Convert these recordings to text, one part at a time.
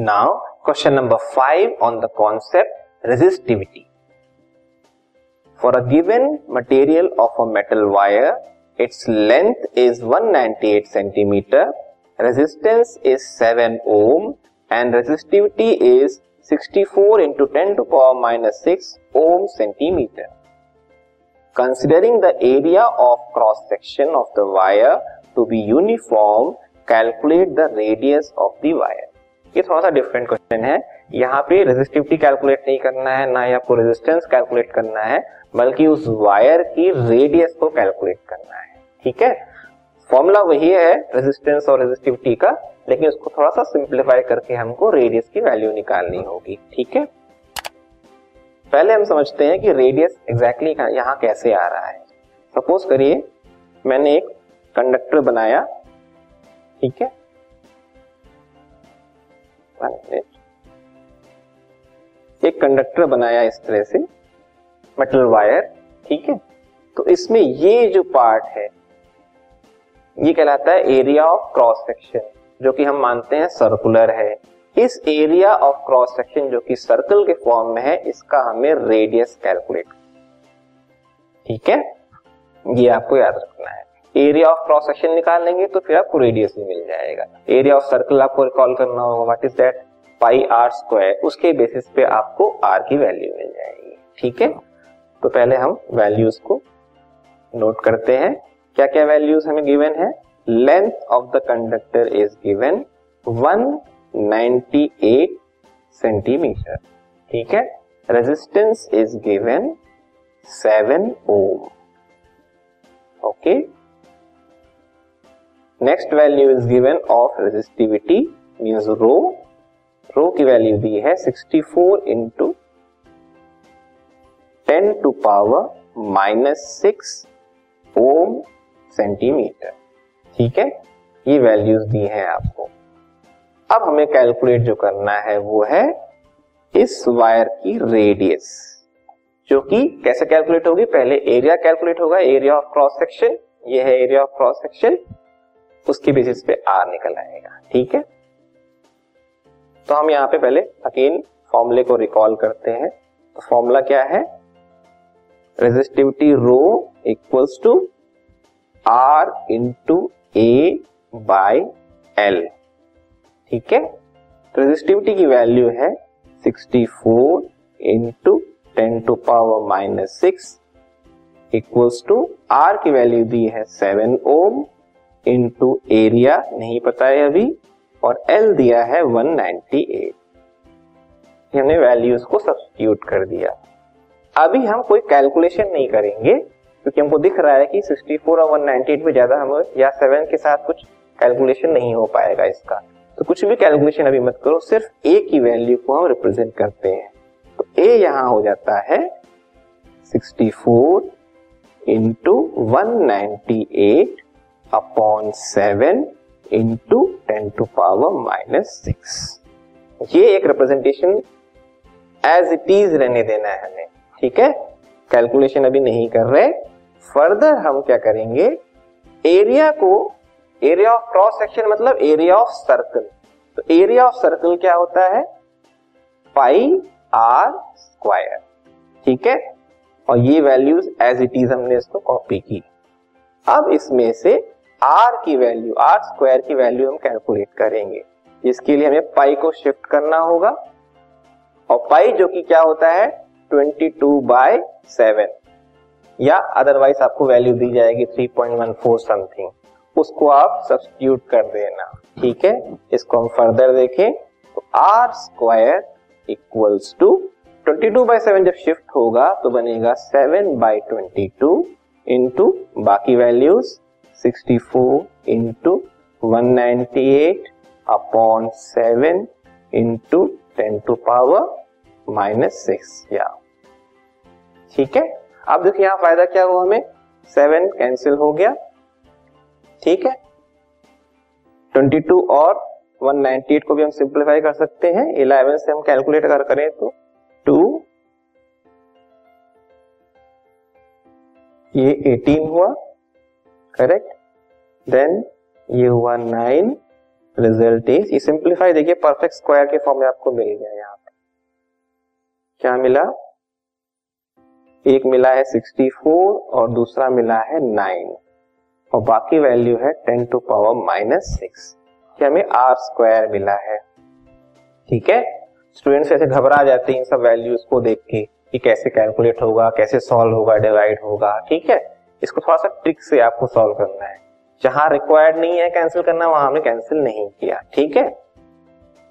Now question number five on the concept resistivity for a given material of a metal wire its length is 198 centimetre resistance is 7 ohm and resistivity is 64 into 10 to power minus 6 ohm centimeter. Considering the area of cross section of the wire to be uniform, calculate the radius of the wire. ये थोड़ा सा different question है। यहाँ पे resistivity calculate नहीं करना है, ना ही आपको रेजिस्टेंस कैलकुलेट करना है, बल्कि उस वायर की रेडियस को कैलकुलेट करना है। ठीक है? फॉर्मूला वही है रेजिस्टेंस और रेजिस्टिविटी का, लेकिन उसको थोड़ा सा सिंप्लीफाई करके हमको रेडियस की वैल्यू निकालनी होगी। ठीक है? पहले हम समझते हैं कि रेडियस एग्जैक्टली exactly यहाँ कैसे आ रहा है। सपोज़ करिए, मैंने एक कंडक्टर बनाया। ठीक है? एक कंडक्टर बनाया इस तरह से मेटल वायर ठीक है? तो इसमें ये जो पार्ट है, ये कहलाता है एरिया ऑफ़ क्रॉस सेक्शन जो कि हम मानते हैं सर्कुलर है। इस एरिया ऑफ़ क्रॉस सेक्शन जो कि सर्कल के फॉर्म में है, इसका हमें रेडियस कैलकुलेट ठीक है? ये आपको याद रखना एरिया ऑफ़ क्रॉस सेक्शन निकाल लेंगे तो फिर आपको रेडियस भी मिल जाएगा। एरिया ऑफ़ सर्कल आपको रिकॉल करना होगा। What is that pi R square उसके बेसिस पे आपको आर की वैल्यू मिल जाएगी। ठीक है? तो पहले हम वैल्यूज़ को नोट करते हैं। क्या क्या वैल्यूज़ हमें गिवन है? Length of the conductor is given 198 centimetre ठीक है? Resistance is given 7 ohm okay next value is given of resistivity means rho rho की वैल्यू दी है 64 four into ten to power minus six ohm centimetre ठीक है? ये values दी हैं आपको। अब हमें कैलकुलेट जो करना है वो है इस वायर की रेडियस जो कि कैसे कैलकुलेट होगी? पहले एरिया कैलकुलेट होगा एरिया ऑफ़ क्रॉस सेक्शन ये है एरिया ऑफ़ क्रॉस सेक्शन उसके बेसिस पे आर निकल आएगा, ठीक है? तो हम यहाँ पे पहले अगेन फॉर्मूले को रिकॉल करते हैं। तो फॉर्मूला क्या है? Resistivity rho equals to R into A by L ठीक है? तो रेजिस्टिविटी की वैल्यू है 64 four into ten to power minus six equals to R की वैल्यू दी है 7 ओम इंटू एरिया नहीं पता है अभी, और एल दिया है 198 हमने वैल्यूज़ को सब्सटीट्यूट कर दिया। अभी हम कोई कैलकुलेशन नहीं करेंगे, क्योंकि हमको दिख रहा है कि 64 और 198 में ज़्यादा हम या 7 के साथ कुछ कैलकुलेशन नहीं हो पाएगा इसका। तो कुछ भी कैलकुलेशन अभी मत करो, सिर्फ़ ए की वैल्यू को हम रिप्रेजेंट करते हैं। तो ए यहाँ हो जाता है 64 four into one upon seven into ten to power minus six ये एक रिप्रेजेंटेशन एज इट इज़ रहने देना है हमें, ठीक है? कैलकुलेशन अभी नहीं कर रहे। फर्दर हम क्या करेंगे? एरिया को एरिया ऑफ़ क्रॉस सेक्शन मतलब एरिया ऑफ़ सर्कल तो एरिया ऑफ़ सर्कल क्या होता है? पाई आर स्क्वायर ठीक है? और ये वैल्यूज़ एज इट इज़ हमने इसको कॉपी की। अब इसमें से आर की वैल्यू आर स्क्वायर की वैल्यू हम कैलकुलेट करेंगे। जिसके लिए हमें पाई को शिफ्ट करना होगा। और पाई जो कि क्या होता है? 22 टू बाय सेवन या अदरवाइज़ आपको वैल्यू दी जाएगी 3.14 समथिंग उसको आप सब्सटीट्यूट कर देना। ठीक है? इसको हम फर्दर देखें। तो R square equals to 22 by seven जब शिफ्ट होगा तो बनेगा 7 बाई ट्वेंटी टू इंटू बाकी values 64 four into one upon seven into ten to power minus six या ठीक है? अब देखिए यहाँ फ़ायदा क्या हुआ हमें? सेवन कैंसिल हो गया। ठीक है? ट्वेंटी टू और वन नाइनटी एट को भी हम सिंप्लीफाई कर सकते हैं। इलेवन से हम कैलकुलेट अगर करें तो टू ये एटीन हुआ। करेक्ट देन ये हुआ नाइन रिज़ल्ट इज़ ये सिंप्लीफाई देखिए परफेक्ट स्क्वायर के फॉर्म में आपको मिल गया यहाँ पे। क्या मिला? एक मिला है 64 और दूसरा मिला है 9 और बाकी वैल्यू है 10 टू पावर माइनस सिक्स हमें आर स्क्वायर मिला है? ठीक है? स्टूडेंट्स ऐसे घबरा जाते हैं इन सब वैल्यूज़ को देख के कि कैसे कैलकुलेट होगा, कैसे सॉल्व होगा डिवाइड होगा, ठीक है? इसको थोड़ा सा ट्रिक से आपको सॉल्व करना है। जहाँ रिक्वायर्ड नहीं है कैंसिल करना, वहाँ हमने कैंसिल नहीं किया, ठीक है?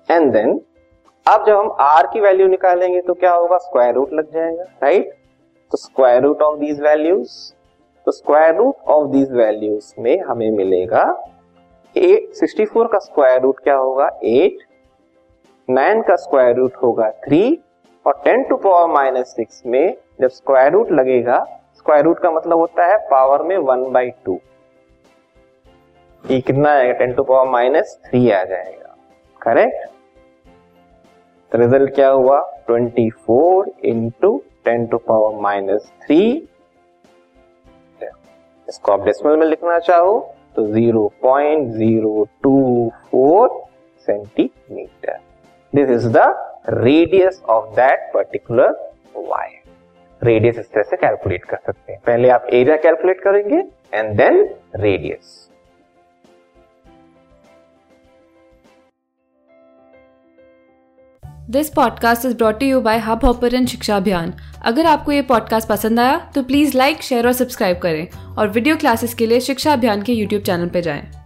एंड देन अब जब हम आर की वैल्यू निकालेंगे तो क्या होगा? स्क्वायर रूट लग जाएगा राइट तो square root of these values तो square root of these values में हमें मिलेगा एट सिक्सटी फोर का स्क्वायर रूट क्या होगा? एट नाइन का स्क्वायर रूट होगा थ्री और ten to power minus six में जब स्क्वायर रूट लगेगा स्क्वायर रूट का मतलब होता है पावर में वन बाई टू ये कितना आएगा? Ten to power minus three आ जाएगा. करेक्ट तो रिज़ल्ट क्या हुआ? Twenty four into ten to power minus three इसको आप डेसिमल में लिखना चाहो तो zero point zero two four centimetre this is the radius of that particular wire radius इस तरह से कैलकुलेट कर सकते हैं। पहले आप एरिया कैलकुलेट करेंगे and then radius this podcast is brought you by Hubhopper Shiksha Abhiyan अगर आपको ये पॉडकास्ट पसंद आया तो प्लीज़ लाइक शेयर और सब्सक्राइब करें। और वीडियो क्लासेस के लिए शिक्षा अभियान के यूट्यूब चैनल पर जाएँ।